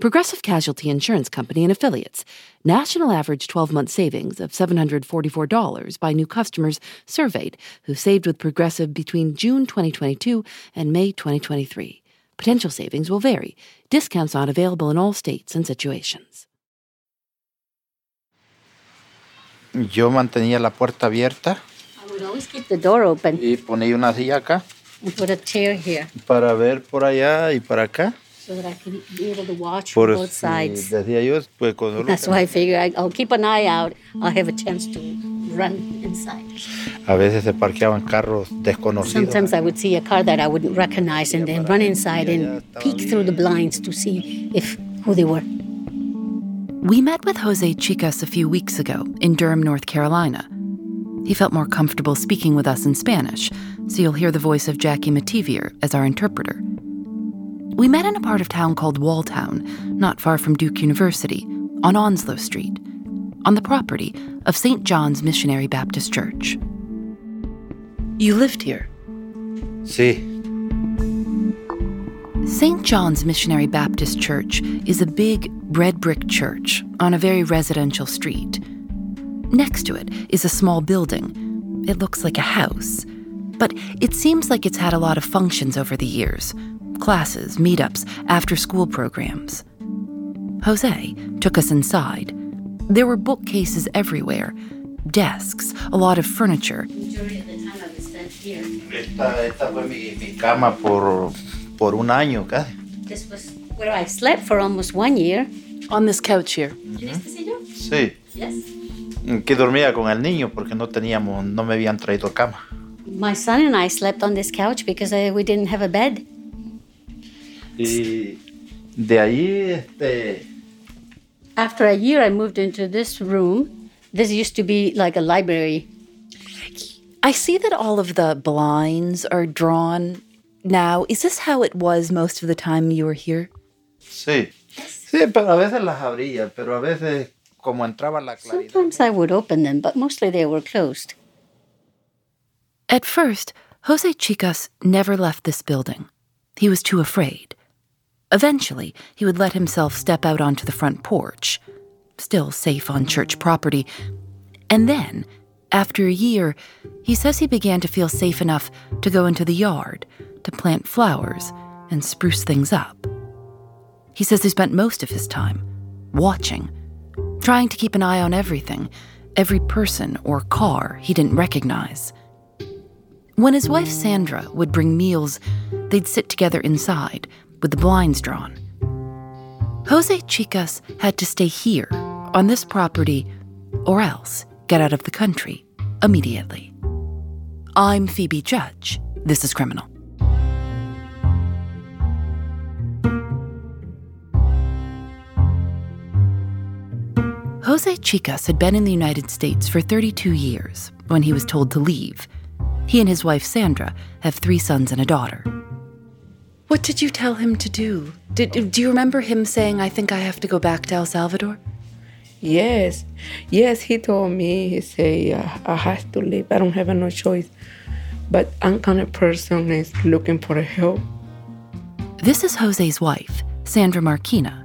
Progressive Casualty Insurance Company and Affiliates. National average 12 month savings of $744 by new customers surveyed who saved with Progressive between June 2022 and May 2023. Potential savings will vary. Discounts not available in all states and situations. Yo mantenía la puerta abierta I would always keep the door open y ponía una silla acá and put a chair here para ver por allá y para acá. So that I can be able to watch Por both si sides. decía yo, pues cuando That's why I figure I, I'll keep an eye out. I'll have a chance to run inside. a veces se parqueaban carros desconocidos. Sometimes I would see a car that I wouldn't recognize and then run inside and peek through the blinds to see if who they were. We met with Jose Chicas a few weeks ago in Durham, North Carolina. He felt more comfortable speaking with us in Spanish, so you'll hear the voice of Jackie Metivier as our interpreter. We met in a part of town called Walltown, not far from Duke University, on Onslow Street, on the property of St. John's Missionary Baptist Church. You lived here. Sí, St. John's Missionary Baptist Church is a big red brick church on a very residential street. Next to it is a small building. It looks like a house, but it seems like it's had a lot of functions over the years classes, meetups, after school programs. Jose took us inside. There were bookcases everywhere, desks, a lot of furniture, Majority of the time I would spend here. esta, esta fue mi, mi cama por, por un año casi. This was where I slept for almost one year. on this couch here. ¿En este sillón? Sí, Yes. que dormía con el niño porque no teníamos, no me habían traído cama. My son and I slept on this couch because uh, we didn't have a bed. Y de ahí, este, After a year, I moved into this room. This used to be like a library. I see that all of the blinds are drawn now. Is this how it was most of the time you were here? sí. Sí, pero a veces las abría, pero a veces como entraba la claridad. Sometimes I would open them, but mostly they were closed. At first, Jose Chicas never left this building. He was too afraid. Eventually, he would let himself step out onto the front porch, still safe on church property. And then, after a year, he says he began to feel safe enough to go into the yard to plant flowers and spruce things up. He says he spent most of his time watching, trying to keep an eye on everything, every person or car he didn't recognize. When his wife Sandra would bring meals, they'd sit together inside with the blinds drawn. Jose Chicas had to stay here on this property or else get out of the country immediately. I'm Phoebe Judge. This is Criminal. Jose Chicas had been in the United States for 32 years when he was told to leave. He and his wife Sandra have three sons and a daughter. What did you tell him to do? Did, do you remember him saying, I think I have to go back to El Salvador? Yes, yes, he told me, he say, uh, I have to leave, I don't have no choice. But I'm kind of person is looking for help. This is Jose's wife, Sandra Marquina.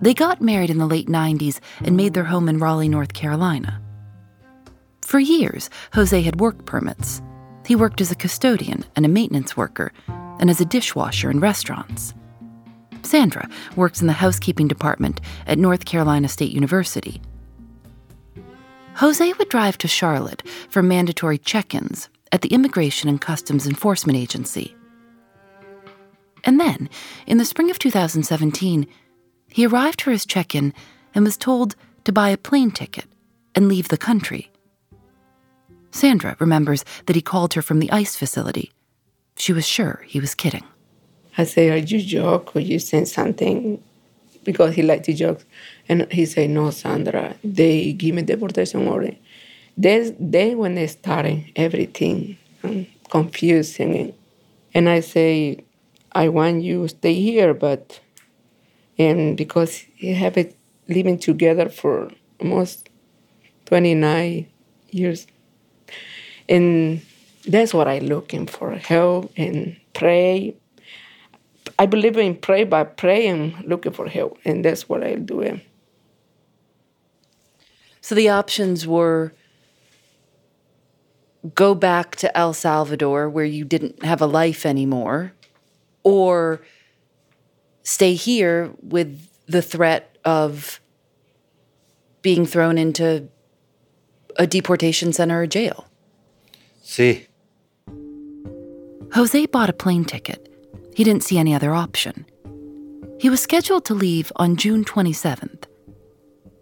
They got married in the late 90s and made their home in Raleigh, North Carolina. For years, Jose had work permits. He worked as a custodian and a maintenance worker, and as a dishwasher in restaurants. Sandra works in the housekeeping department at North Carolina State University. Jose would drive to Charlotte for mandatory check ins at the Immigration and Customs Enforcement Agency. And then, in the spring of 2017, he arrived for his check in and was told to buy a plane ticket and leave the country. Sandra remembers that he called her from the ICE facility. She was sure he was kidding. I say, Are you joke or you saying something? Because he liked to joke. And he said, No, Sandra, they give me deportation order. Then, then when they started everything um, confusing. And I say, I want you to stay here, but and because he have been living together for almost 29 years. And that's what I'm looking for, help and pray. I believe in pray by pray and looking for help, and that's what I'm doing. So the options were go back to El Salvador where you didn't have a life anymore, or stay here with the threat of being thrown into a deportation center or jail. Sí. Jose bought a plane ticket. He didn't see any other option. He was scheduled to leave on June 27th.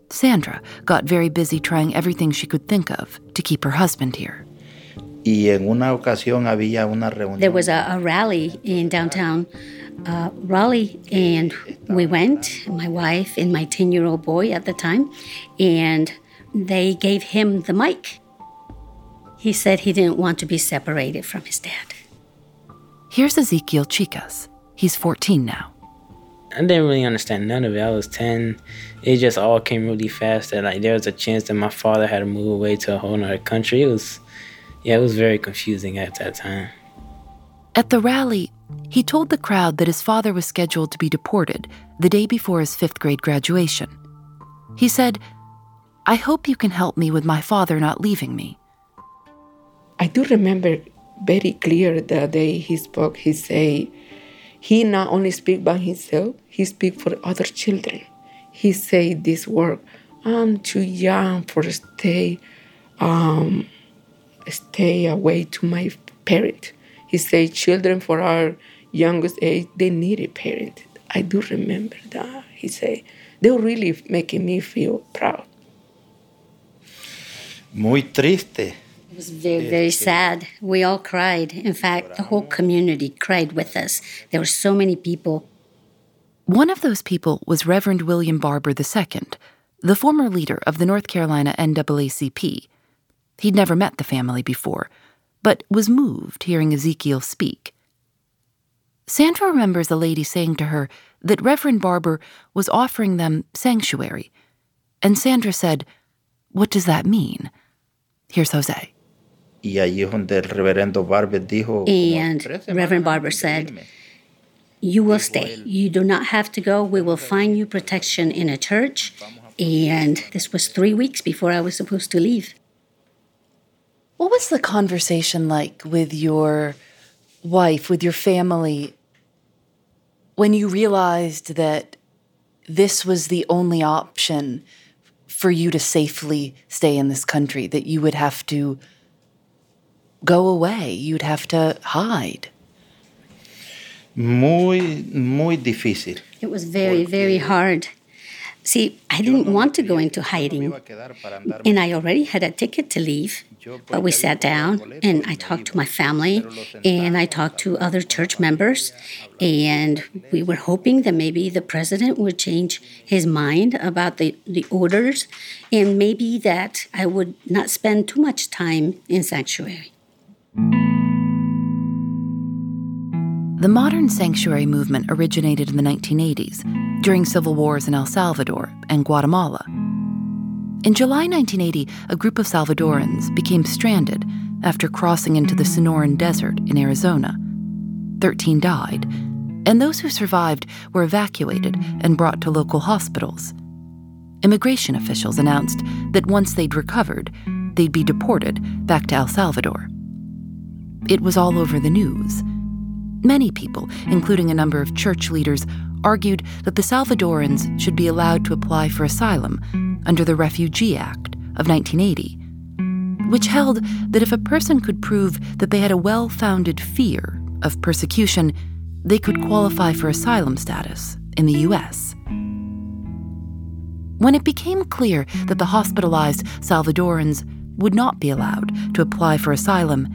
Sandra got very busy trying everything she could think of to keep her husband here. Y en una ocasión había una reunión. There was a, a rally in downtown uh, Raleigh, and we went, my wife and my 10 year old boy at the time, and they gave him the mic. He said he didn't want to be separated from his dad. Here's Ezekiel Chicas. He's 14 now. I didn't really understand none of it. I was 10. It just all came really fast that like there was a chance that my father had to move away to a whole other country. It was yeah, it was very confusing at that time. At the rally, he told the crowd that his father was scheduled to be deported the day before his fifth grade graduation. He said, I hope you can help me with my father not leaving me. I do remember very clear the day he spoke, he say, he not only speak by himself, he speak for other children. He say this word, I'm too young for stay, um, stay away to my parent. He say children for our youngest age, they need a parent. I do remember that. He say, they really making me feel proud. Muy triste. It was very, very sad. We all cried. In fact, the whole community cried with us. There were so many people. One of those people was Reverend William Barber II, the former leader of the North Carolina NAACP. He'd never met the family before, but was moved hearing Ezekiel speak. Sandra remembers a lady saying to her that Reverend Barber was offering them sanctuary. And Sandra said, What does that mean? Here's Jose. Y allí es donde el reverendo Barber dijo. And Reverend Barber said, You will stay. You do not have to go. We will find you protection in a church. And this was three weeks before I was supposed to leave. What was the conversation like with your wife, with your family, when you realized that this was the only option for you to safely stay in this country, that you would have to go away, you'd have to hide? Muy, muy difícil. It was very, very hard. See, I didn't want to go into hiding, and I already had a ticket to leave. But we sat down and I talked to my family and I talked to other church members, and we were hoping that maybe the president would change his mind about the, the orders and maybe that I would not spend too much time in sanctuary. The modern sanctuary movement originated in the 1980s during civil wars in El Salvador and Guatemala. In July 1980, a group of Salvadorans became stranded after crossing into the Sonoran Desert in Arizona. Thirteen died, and those who survived were evacuated and brought to local hospitals. Immigration officials announced that once they'd recovered, they'd be deported back to El Salvador. It was all over the news. Many people, including a number of church leaders, argued that the Salvadorans should be allowed to apply for asylum under the Refugee Act of 1980, which held that if a person could prove that they had a well founded fear of persecution, they could qualify for asylum status in the U.S. When it became clear that the hospitalized Salvadorans would not be allowed to apply for asylum,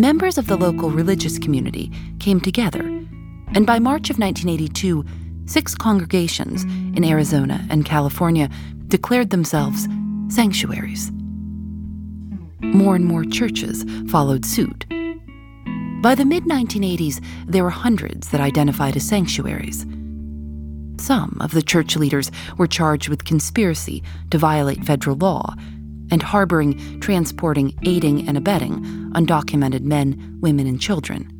members of the local religious community came together, and by March of 1982, six congregations in Arizona and California declared themselves sanctuaries. More and more churches followed suit. By the mid 1980s, there were hundreds that identified as sanctuaries. Some of the church leaders were charged with conspiracy to violate federal law and harboring, transporting, aiding, and abetting undocumented men, women, and children.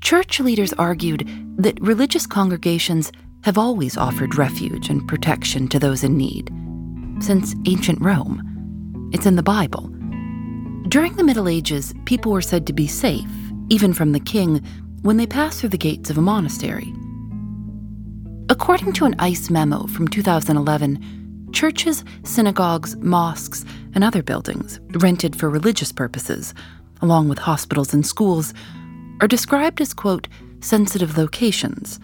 Church leaders argued that religious congregations have always offered refuge and protection to those in need. Since ancient Rome, it's in the Bible. During the Middle Ages, people were said to be safe, even from the king, when they passed through the gates of a monastery. According to an ICE memo from 2011, churches, synagogues, mosques, and other buildings rented for religious purposes, along with hospitals and schools, are described as, quote, sensitive locations,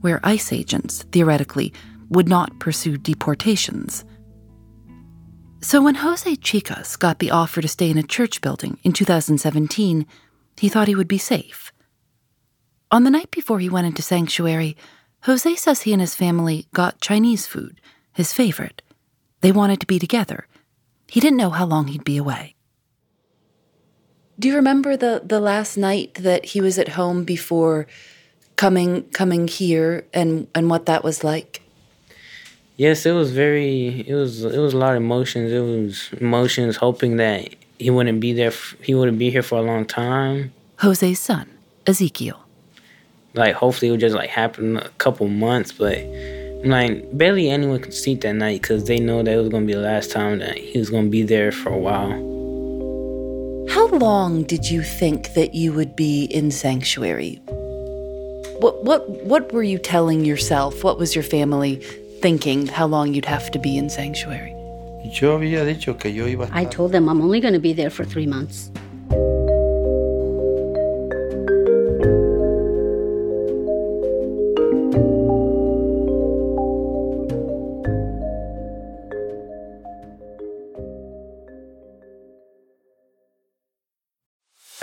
where ICE agents, theoretically, would not pursue deportations. So when Jose Chicas got the offer to stay in a church building in 2017, he thought he would be safe. On the night before he went into sanctuary, Jose says he and his family got Chinese food, his favorite. They wanted to be together. He didn't know how long he'd be away. Do you remember the, the last night that he was at home before coming coming here and, and what that was like? Yes, it was very. It was it was a lot of emotions. It was emotions hoping that he wouldn't be there. He wouldn't be here for a long time. Jose's son, Ezekiel like hopefully it would just like happen a couple months, but like barely anyone could sleep that night because they know that it was gonna be the last time that he was gonna be there for a while. How long did you think that you would be in sanctuary? What what what were you telling yourself? What was your family thinking? How long you'd have to be in sanctuary? I told them I'm only going to be there for three months.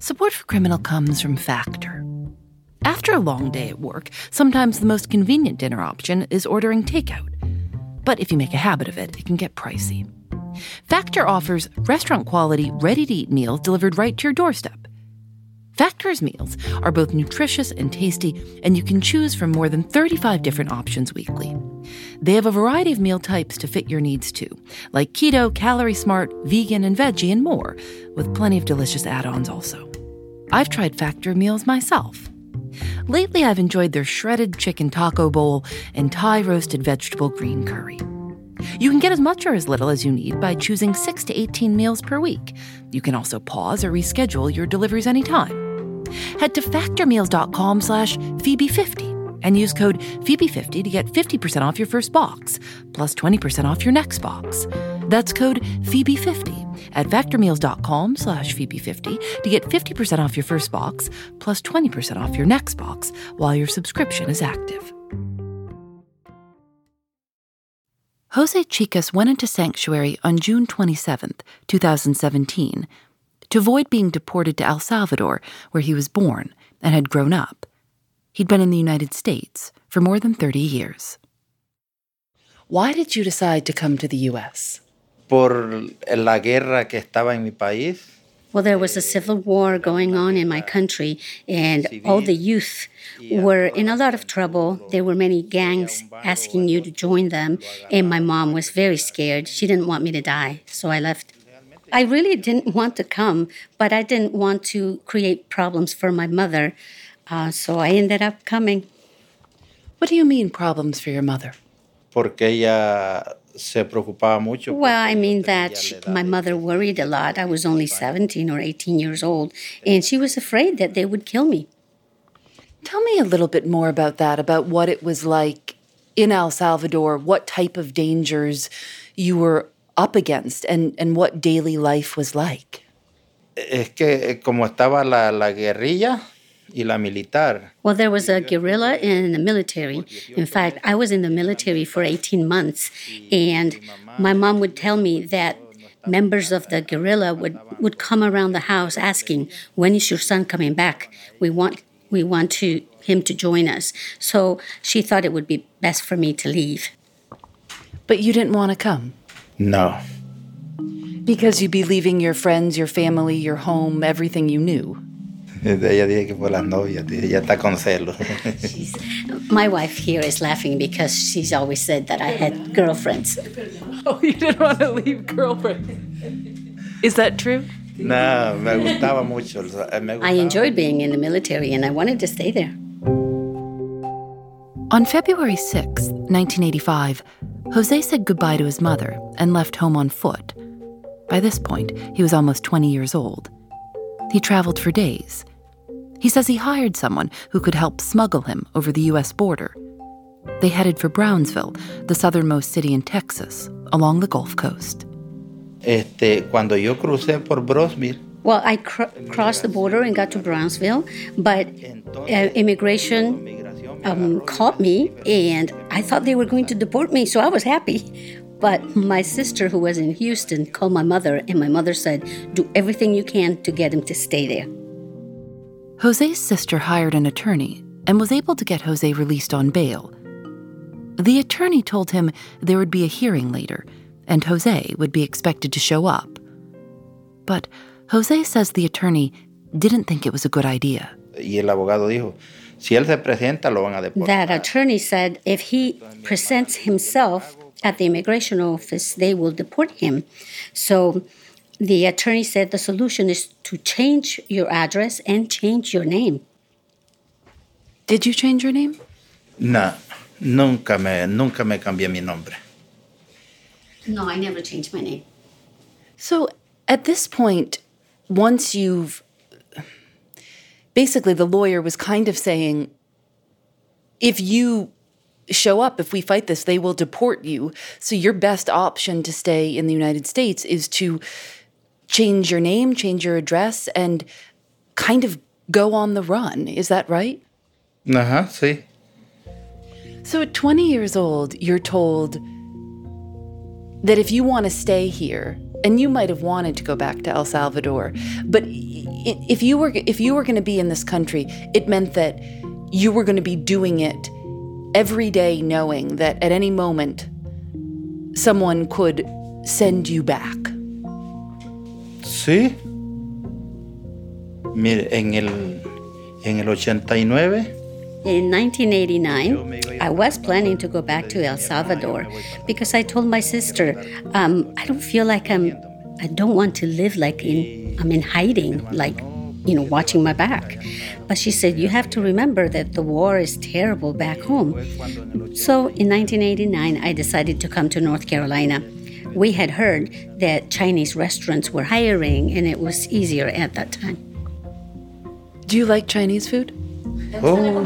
Support for Criminal comes from Factor. After a long day at work, sometimes the most convenient dinner option is ordering takeout. But if you make a habit of it, it can get pricey. Factor offers restaurant quality, ready to eat meals delivered right to your doorstep. Factor's meals are both nutritious and tasty, and you can choose from more than 35 different options weekly. They have a variety of meal types to fit your needs too, like keto, calorie smart, vegan, and veggie, and more, with plenty of delicious add ons also. I've tried Factor meals myself. Lately, I've enjoyed their shredded chicken taco bowl and Thai roasted vegetable green curry. You can get as much or as little as you need by choosing 6 to 18 meals per week. You can also pause or reschedule your deliveries anytime. Head to factormeals.com slash Phoebe50 and use code Phoebe50 to get 50% off your first box, plus 20% off your next box. That's code Phoebe50 at factormeals.com slash Phoebe50 to get 50% off your first box, plus 20% off your next box while your subscription is active. Jose Chicas went into sanctuary on June 27, 2017, to avoid being deported to El Salvador, where he was born and had grown up. He'd been in the United States for more than 30 years. Why did you decide to come to the U.S.? Por la guerra que estaba en mi país. Well, there was a eh, civil war going on in my country, and all the youth were in a lot of trouble. There were many gangs asking you to join them, and my mom was very scared. She didn't want me to die, so I left. I really didn't want to come, but I didn't want to create problems for my mother, uh, so I ended up coming. What do you mean, problems for your mother? Porque ella se preocupaba mucho. Well, I mean that she, my mother worried a lot. I was only 17 or 18 years old, and she was afraid that they would kill me. Tell me a little bit more about that, about what it was like in El Salvador, what type of dangers you were up against, and, and what daily life was like. Es que como estaba la, la guerrilla, y la militar. Well, there was a guerrilla in the military. In fact, I was in the military for 18 months, and my mom would tell me that members of the guerrilla would, would come around the house asking, "When is your son coming back? We want we want to him to join us." So she thought it would be best for me to leave. But you didn't want to come. No. Because you'd be leaving your friends, your family, your home, everything you knew. Ella dije que fue las novias, ella está con celos. My wife here is laughing because she's always said that I had girlfriends. Oh, you didn't want to leave girlfriends. Is that true? No, me gustaba mucho. Eh, me gustaba. I enjoyed being in the military and I wanted to stay there. On February 6, 1985, Jose said goodbye to his mother and left home on foot. By this point, he was almost 20 years old. He traveled for days. He says he hired someone who could help smuggle him over the U.S. border. They headed for Brownsville, the southernmost city in Texas, along the Gulf Coast. Este, cuando yo crucé por Brownsville, Well, I cr- crossed the border and got to Brownsville, but uh, immigration um, caught me, and I thought they were going to deport me, so I was happy. But my sister, who was in Houston, called my mother, and my mother said, Do everything you can to get him to stay there. Jose's sister hired an attorney and was able to get Jose released on bail. The attorney told him there would be a hearing later, and Jose would be expected to show up. But Jose says the attorney didn't think it was a good idea. y el abogado dijo, si él se presenta, lo van a deportar. That attorney said if he presents himself at the immigration office, they will deport him. So the attorney said the solution is to change your address and change your name. Did you change your name? No, nunca me, nunca me cambié mi nombre. No, I never changed my name. So at this point, once you've basically the lawyer was kind of saying, if you show up, if we fight this, they will deport you. So your best option to stay in the United States is to change your name, change your address, and kind of go on the run. Is that right? uh-huh see So at 20 years old, you're told that if you want to stay here, and you might have wanted to go back to El Salvador, but if you were if you were going to be in this country, it meant that you were going to be doing it every day knowing that at any moment someone could send you back. Sí. Mire, en el, en el 89, In 1989, I was planning to go back to El Salvador because I told my sister, um, I don't feel like I'm, I don't want to live like in, I'm in hiding, like, you know, watching my back. But she said, you have to remember that the war is terrible back home. So in 1989, I decided to come to North Carolina. We had heard that Chinese restaurants were hiring and it was easier at that time. Do you like Chinese food? oh,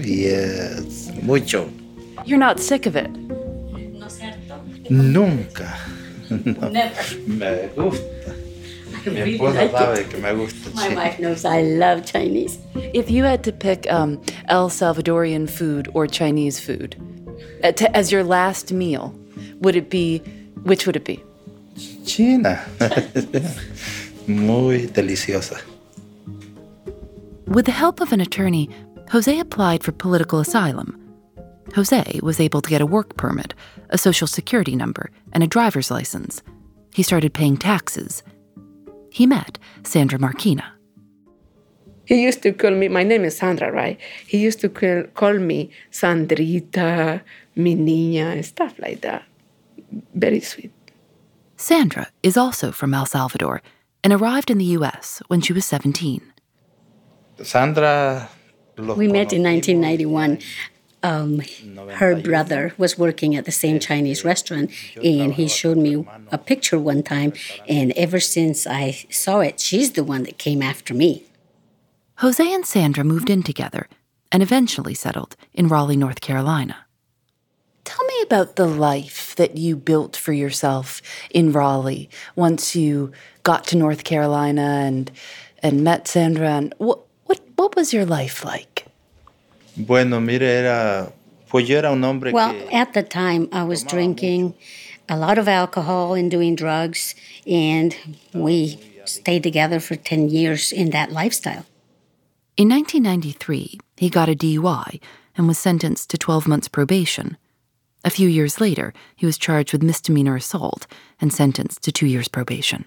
yes, mucho. You're not sick of it. Nunca. No, Me gusta. Mi esposa sabe que me gusta. My wife knows I love Chinese. If you had to pick um, El Salvadorian food or Chinese food uh, to, as your last meal, would it be, which would it be? China. Muy deliciosa. With the help of an attorney, Jose applied for political asylum. Jose was able to get a work permit, a social security number, and a driver's license. He started paying taxes. He met Sandra Marquina. He used to call me, my name is Sandra, right? He used to call, call me Sandrita, mi niña, and stuff like that. Very sweet. Sandra is also from El Salvador and arrived in the U.S. when she was 17. Sandra. We met in 1991. Um, her brother was working at the same Chinese restaurant, and he showed me a picture one time. And ever since I saw it, she's the one that came after me. Jose and Sandra moved in together and eventually settled in Raleigh, North Carolina. Tell me about the life that you built for yourself in Raleigh once you got to North Carolina and and met Sandra. And what what what was your life like? Bueno, mire, era pues yo era un hombre Well, que at the time, I was drinking a lot of alcohol and doing drugs, and we stayed together for 10 years in that lifestyle. In 1993, he got a DUI and was sentenced to 12 months probation. A few years later, he was charged with misdemeanor assault and sentenced to two years probation.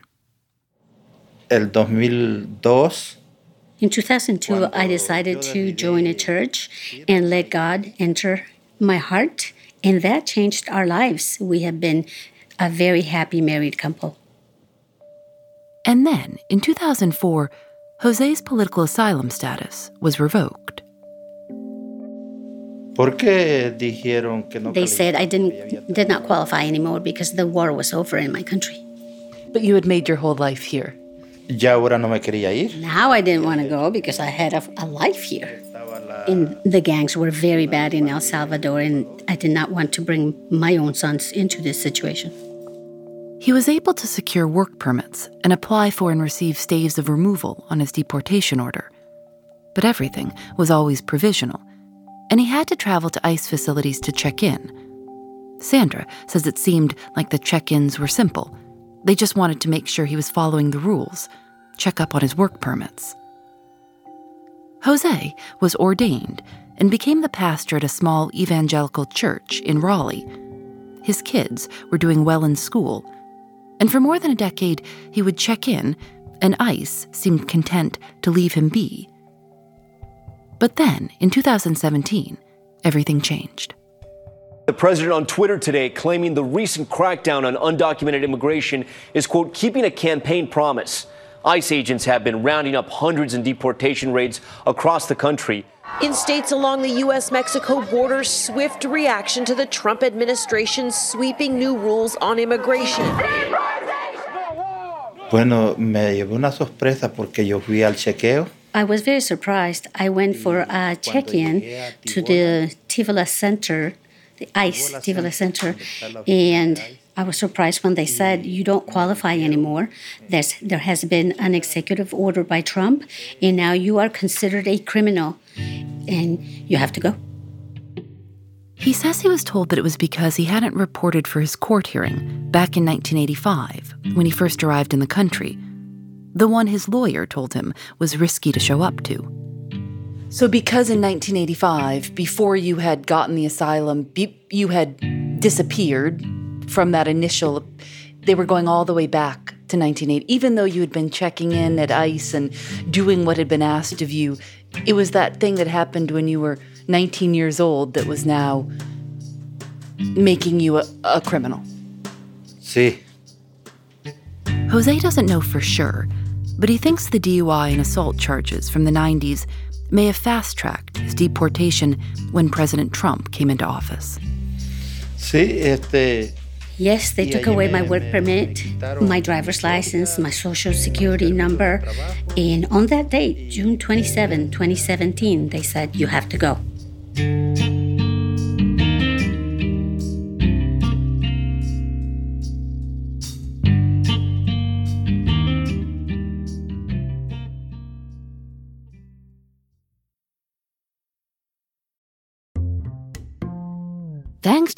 el 2002 In 2002, I decided to join a church and let God enter my heart, and that changed our lives. We have been a very happy married couple. And then, in 2004, Jose's political asylum status was revoked. ¿Por qué dijeron que no They said I didn't did not qualify anymore because the war was over in my country. But you had made your whole life here. Ya ahora no me quería ir. Now I didn't want to go because I had a, a life here. And the gangs were very bad in El Salvador, and I did not want to bring my own sons into this situation. He was able to secure work permits and apply for and receive stays of removal on his deportation order. But everything was always provisional, and he had to travel to ICE facilities to check in. Sandra says it seemed like the check ins were simple. They just wanted to make sure he was following the rules, check up on his work permits. Jose was ordained and became the pastor at a small evangelical church in Raleigh. His kids were doing well in school, and for more than a decade, he would check in, and ICE seemed content to leave him be. But then, in 2017, everything changed. The president on Twitter today claiming the recent crackdown on undocumented immigration is, quote, keeping a campaign promise. ICE agents have been rounding up hundreds in deportation raids across the country. In states along the U.S. Mexico border, swift reaction to the Trump administration's sweeping new rules on immigration. Bueno, me llevó una sorpresa porque yo fui al chequeo. I was very surprised. I went for a check in to the Tivoli Center, the ICE Tivoli Center, and I was surprised when they said you don't qualify anymore. There's, there has been an executive order by Trump, and now you are considered a criminal, and you have to go. He says he was told that it was because he hadn't reported for his court hearing back in 1985 when he first arrived in the country. The one his lawyer told him was risky to show up to. So, because in 1985, before you had gotten the asylum, you had disappeared from that initial, they were going all the way back to 1980. Even though you had been checking in at ICE and doing what had been asked of you, it was that thing that happened when you were 19 years old that was now making you a, a criminal. Sí. Jose doesn't know for sure, but he thinks the DUI and assault charges from the 90s may have fast tracked his deportation when President Trump came into office. Yes, they took away my work permit, my driver's license, my social security number. And on that date, June 27, 2017, they said, you have to go.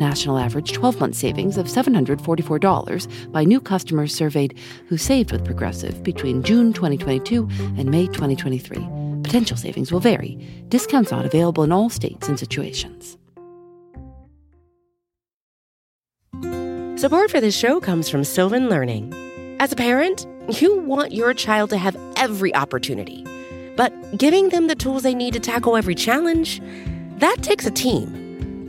National average 12 month savings of $744 by new customers surveyed who saved with Progressive between June 2022 and May 2023. Potential savings will vary. Discounts not available in all states and situations. Support for this show comes from Sylvan Learning. As a parent, you want your child to have every opportunity, but giving them the tools they need to tackle every challenge, that takes a team.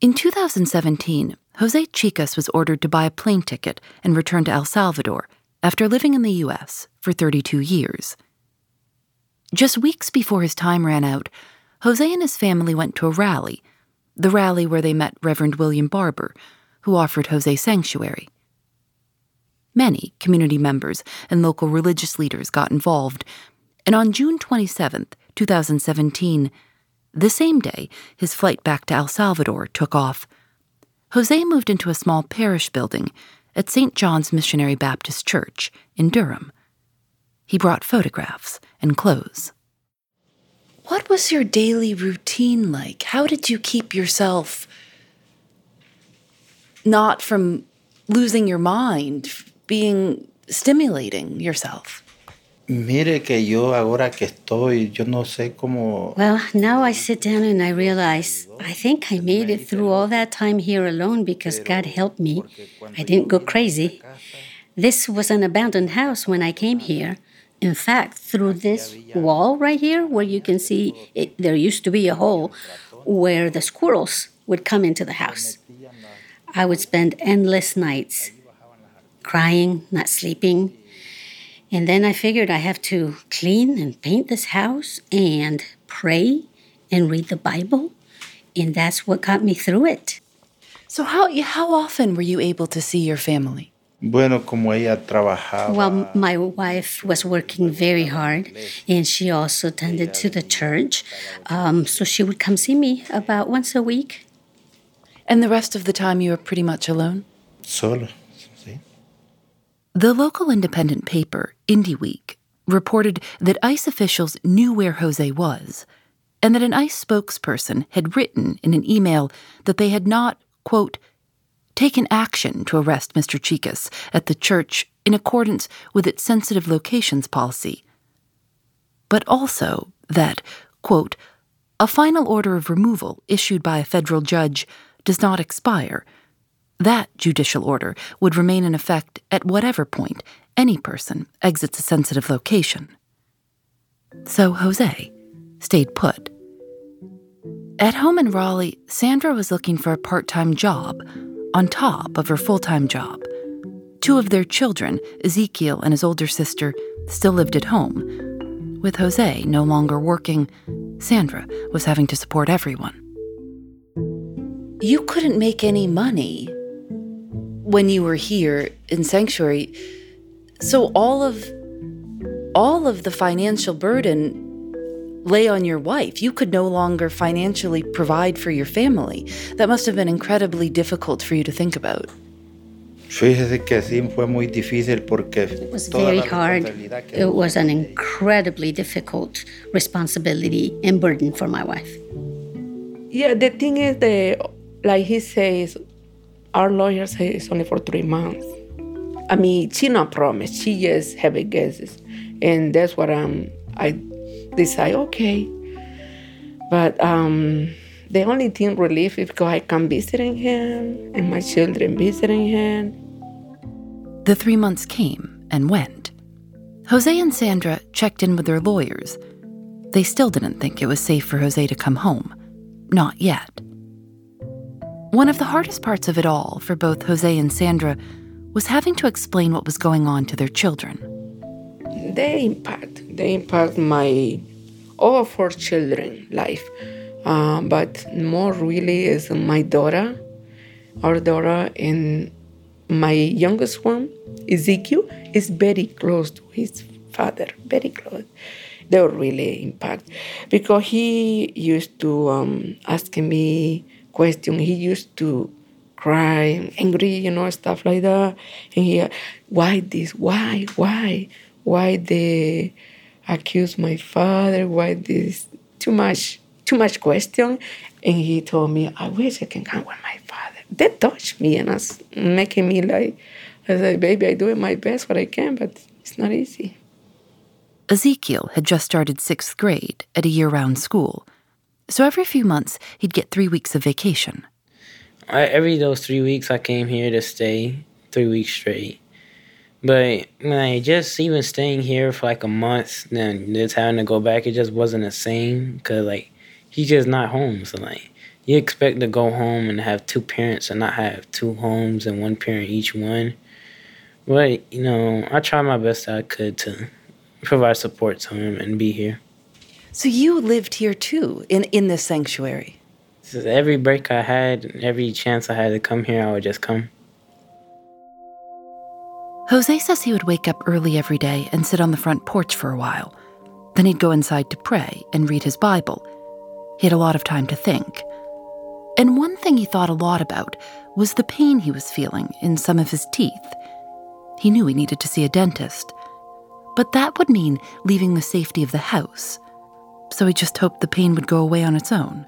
In 2017, Jose Chicas was ordered to buy a plane ticket and return to El Salvador after living in the U.S. for 32 years. Just weeks before his time ran out, Jose and his family went to a rally, the rally where they met Reverend William Barber, who offered Jose sanctuary. Many community members and local religious leaders got involved, and on June 27, 2017, the same day his flight back to El Salvador took off, Jose moved into a small parish building at St. John's Missionary Baptist Church in Durham. He brought photographs and clothes. What was your daily routine like? How did you keep yourself not from losing your mind, being stimulating yourself? Mire que yo ahora que estoy, yo no sé cómo. Well, now I sit down and I realize I think I made it through all that time here alone because God helped me. I didn't go crazy. This was an abandoned house when I came here. In fact, through this wall right here, where you can see it, there used to be a hole where the squirrels would come into the house. I would spend endless nights crying, not sleeping, and then I figured I have to clean and paint this house and pray and read the Bible. And that's what got me through it. So, how, how often were you able to see your family? Bueno, como ella trabajaba. Well, my wife was working very hard, and she also tended to the church. Um, so she would come see me about once a week. And the rest of the time, you were pretty much alone? Solo. The local independent paper, IndyWeek, reported that ICE officials knew where Jose was, and that an ICE spokesperson had written in an email that they had not, quote, taken action to arrest Mr. Chicas at the church in accordance with its sensitive locations policy, but also that, quote, a final order of removal issued by a federal judge does not expire that judicial order would remain in effect at whatever point any person exits a sensitive location. So Jose stayed put. At home in Raleigh, Sandra was looking for a part time job on top of her full time job. Two of their children, Ezekiel and his older sister, still lived at home. With Jose no longer working, Sandra was having to support everyone. You couldn't make any money when you were here in sanctuary so all of all of the financial burden lay on your wife. You could no longer financially provide for your family. That must have been incredibly difficult for you to think about. Fíjese que sí fue muy difícil porque it was very hard. It was an incredibly difficult responsibility and burden for my wife. Yeah, the thing is that, like he says, our lawyer says it's only for three months. I mean, she not promised. She just have a guesses, and that's what I'm. I decide okay, but um, the only thing relief is because I come visiting him and my children visiting him. The three months came and went. Jose and Sandra checked in with their lawyers. They still didn't think it was safe for Jose to come home. Not yet. One of the hardest parts of it all for both Jose and Sandra was having to explain what was going on to their children. They impact. They impact my all four children life. Uh, but more really is my daughter, our daughter, and my youngest one, Ezekiel, is very close to his father, very close. They were really impact because he used to um, ask me question. He used to cry, angry, you know, stuff like that. And he, why this? Why? Why? Why they accuse my father? Why this? Too much too much question. And he told me, I wish I can come with my father. That touched me and was making me like, I said, baby, I do my best what I can, but it's not easy. Ezekiel had just started sixth grade at a year round school. So every few months, he'd get three weeks of vacation. I, every those three weeks, I came here to stay three weeks straight. But like just even staying here for like a month, then just having to go back, it just wasn't the same. Cause like he's just not home. So like you expect to go home and have two parents and not have two homes and one parent each one. But you know, I tried my best I could to provide support to him and be here. So you lived here too in in this sanctuary. So every break I had, every chance I had to come here, I would just come. Jose says he would wake up early every day and sit on the front porch for a while. Then he'd go inside to pray and read his Bible he had a lot of time to think. And one thing he thought a lot about was the pain he was feeling in some of his teeth. He knew he needed to see a dentist, but that would mean leaving the safety of the house. So he just hoped the pain would go away on its own.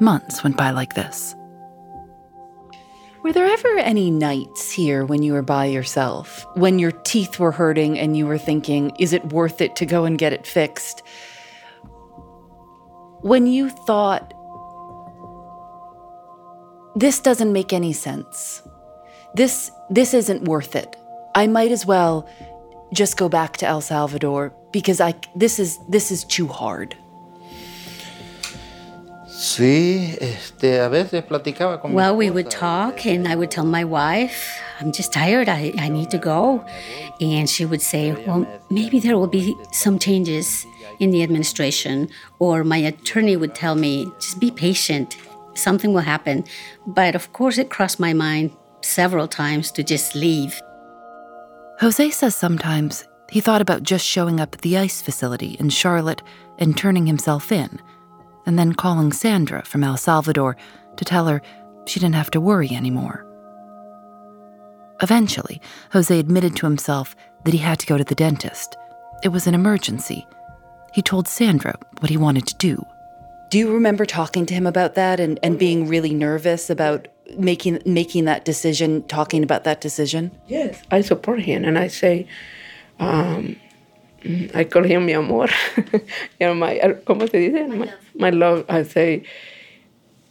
Months went by like this. Were there ever any nights here when you were by yourself, when your teeth were hurting and you were thinking, is it worth it to go and get it fixed? when you thought, this doesn't make any sense. This, this isn't worth it. I might as well just go back to El Salvador because I, this, is, this is too hard. Sí, este, a veces platicaba con Well, we would talk, eh, and I would tell my wife, I'm just tired, I, I need to go. And she would say, Well, maybe there will be some changes in the administration, or my attorney would tell me, just be patient, something will happen. But of course, it crossed my mind several times to just leave. Jose says sometimes he thought about just showing up at the ICE facility in Charlotte and turning himself in, and then calling Sandra from El Salvador to tell her she didn't have to worry anymore. Eventually, Jose admitted to himself that he had to go to the dentist. It was an emergency, he told Sandra what he wanted to do. Do you remember talking to him about that and, and being really nervous about making making that decision, talking about that decision? Yes, I support him and I say, um, I call him mi amor. you know, my, ¿cómo se dice? My, my love. I say,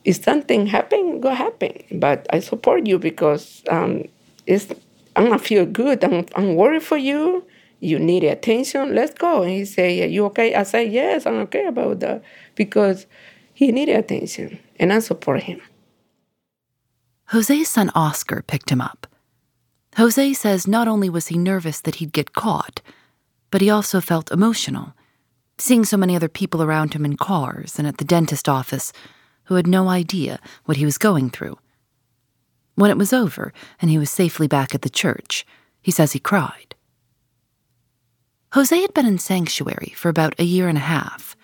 if something happen, go happen. But I support you because um, it's, I'm not feel good. I'm, I'm worried for you you need attention, let's go. And he say, Are you okay? I say, Yes, I'm okay about that. Because he needed attention and I support him. Jose's son Oscar picked him up. Jose says not only was he nervous that he'd get caught, but he also felt emotional, seeing so many other people around him in cars and at the dentist office who had no idea what he was going through. When it was over and he was safely back at the church, he says he cried. Jose had been in sanctuary for about a year and a half.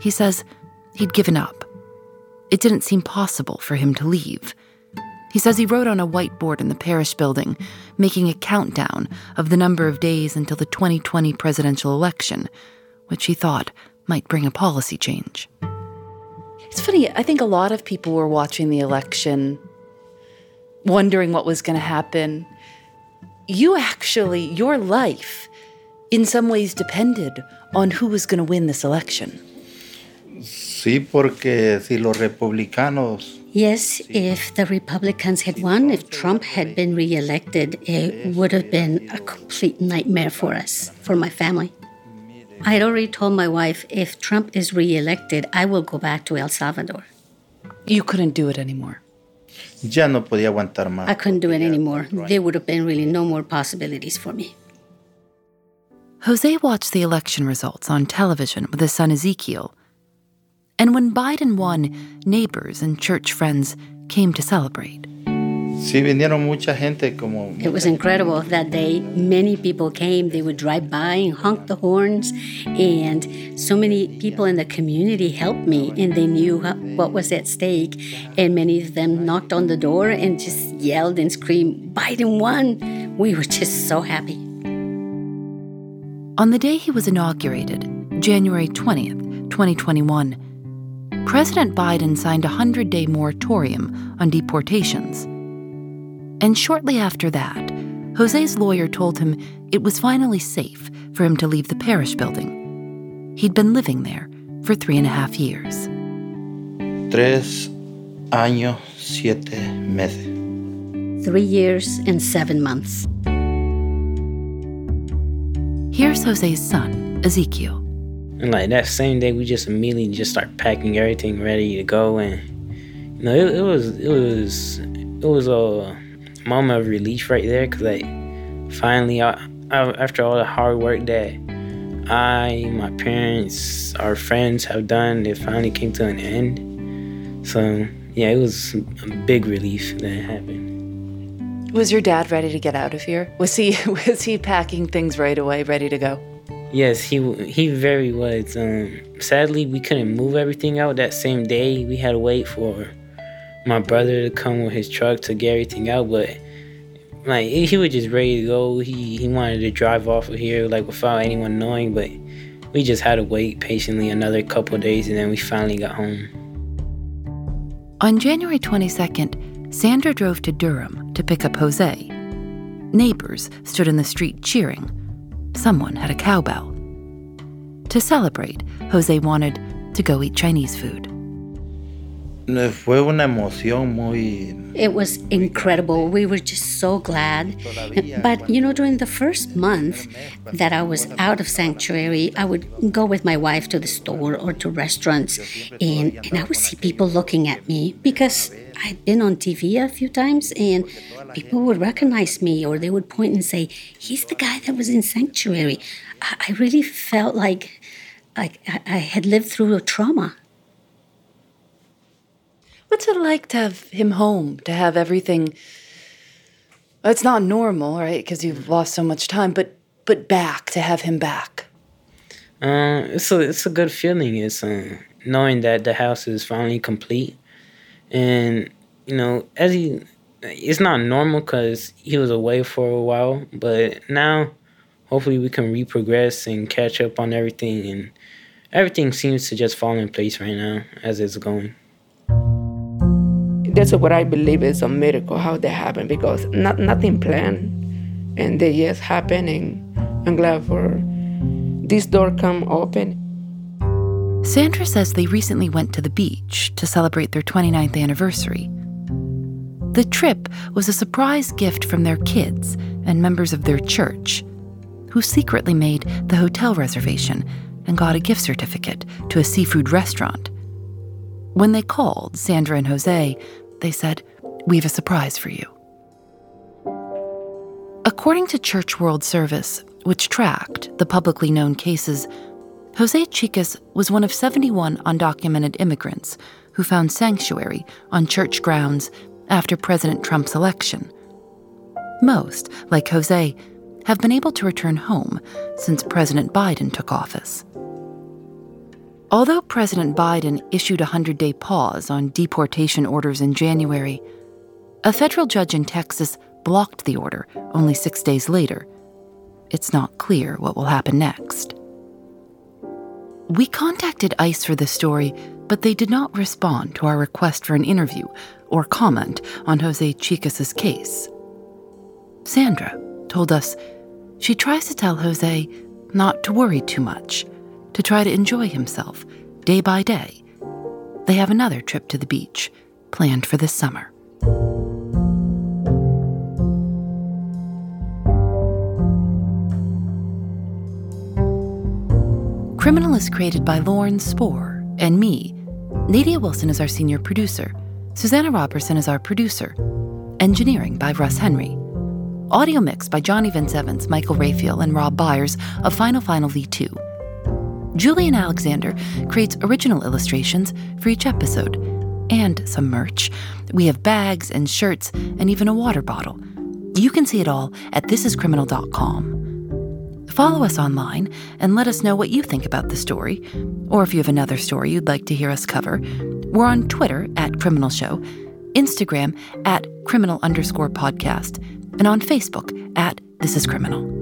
He says he'd given up. It didn't seem possible for him to leave. He says he wrote on a whiteboard in the parish building, making a countdown of the number of days until the 2020 presidential election, which he thought might bring a policy change. It's funny, I think a lot of people were watching the election wondering what was going to happen. You actually, your life, in some ways depended on who was going to win this election. Sí, porque si los republicanos Yes, if uh, the Republicans had won, if Trump had been reelected, it would have been a complete nightmare for us, for my family. I had already told my wife if Trump is reelected, I will go back to El Salvador. You couldn't do it anymore. ya no podía aguantar más. I couldn't do it anymore. There would have been really no more possibilities for me. Jose watched the election results on television with his son Ezekiel. And when Biden won, neighbors and church friends came to celebrate. Sí, vinieron mucha gente como... It was incredible that day. Many people came. They would drive by and honk the horns. And so many people in the community helped me, and they knew what was at stake. And many of them knocked on the door and just yelled and screamed, Biden won. We were just so happy. On the day he was inaugurated, January 20th, 2021, President Biden signed a 100 day moratorium on deportations. And shortly after that, Jose's lawyer told him it was finally safe for him to leave the parish building. He'd been living there for three and a half years. Tres años, siete meses. Three years and seven months. Here's Jose's son, Ezekiel. And like that same day, we just immediately just start packing everything ready to go. And you know, it, it was it was it was a moment of relief right there because like finally, I, I, after all the hard work that I, my parents, our friends have done, it finally came to an end. So yeah, it was a big relief that happened. Was your dad ready to get out of here? Was he was he packing things right away, ready to go? Yes, he he very was. Um, sadly, we couldn't move everything out that same day. We had to wait for my brother to come with his truck to get everything out. But like he was just ready to go. He he wanted to drive off of here like without anyone knowing. But we just had to wait patiently another couple days, and then we finally got home. On January 22nd, Sandra drove to Durham to pick up Jose. Neighbors stood in the street cheering someone had a cowbell. To celebrate, Jose wanted to go eat Chinese food. Fue una emoción muy... It was incredible. We were just so glad. But, you know, during the first month that I was out of sanctuary, I would go with my wife to the store or to restaurants, and, and I would see people looking at me because I'd been on TV a few times, and people would recognize me or they would point and say, He's the guy that was in sanctuary. I, I really felt like, like I, I had lived through a trauma. What's it like to have him home, to have everything? It's not normal, right? Because you've lost so much time, but but back to have him back. Uh, it's a it's a good feeling. It's uh, knowing that the house is finally complete, and you know, as he, it's not normal because he was away for a while, but now, hopefully, we can reprogress and catch up on everything, and everything seems to just fall in place right now as it's going that's what I believe is a miracle how that happened because not nothing planned, and they just happened. And I'm glad for this door come open. Sandra says they recently went to the beach to celebrate their 29th anniversary. The trip was a surprise gift from their kids and members of their church, who secretly made the hotel reservation and got a gift certificate to a seafood restaurant. When they called Sandra and Jose, they said, We have a surprise for you. According to Church World Service, which tracked the publicly known cases, Jose Chicas was one of 71 undocumented immigrants who found sanctuary on church grounds after President Trump's election. Most, like Jose, have been able to return home since President Biden took office. Although President Biden issued a 100 day pause on deportation orders in January, a federal judge in Texas blocked the order only six days later. It's not clear what will happen next. We contacted ICE for the story, but they did not respond to our request for an interview or comment on Jose Chicas's case. Sandra told us she tries to tell Jose not to worry too much, to try to enjoy himself day by day. They have another trip to the beach planned for this summer. Criminal is created by Lauren Spohrer and me. Nadia Wilson is our senior producer. Susanna Robertson is our producer. Engineering by Russ Henry. Audio mix by Johnny Vince Evans, Michael Raphael, and Rob Byers of Final Final V2. Julienne Alexander creates original illustrations for each episode and some merch. We have bags and shirts and even a water bottle. You can see it all at thisiscriminal.com. Follow us online and let us know what you think about the story, or if you have another story you'd like to hear us cover. We're on Twitter at Criminal Show, Instagram at criminal underscore podcast, and on Facebook at This Is Criminal.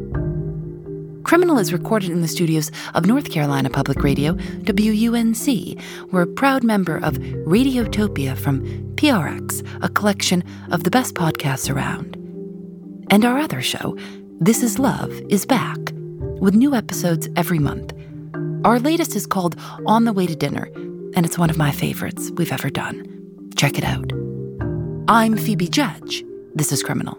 Criminal is recorded in the studios of North Carolina Public Radio, WUNC. We're a proud member of Radiotopia from PRX, a collection of the best podcasts around. And our other show, This Is Love, is back with new episodes every month. Our latest is called On the Way to Dinner, and it's one of my favorites we've ever done. Check it out. I'm Phoebe Judge. This is Criminal.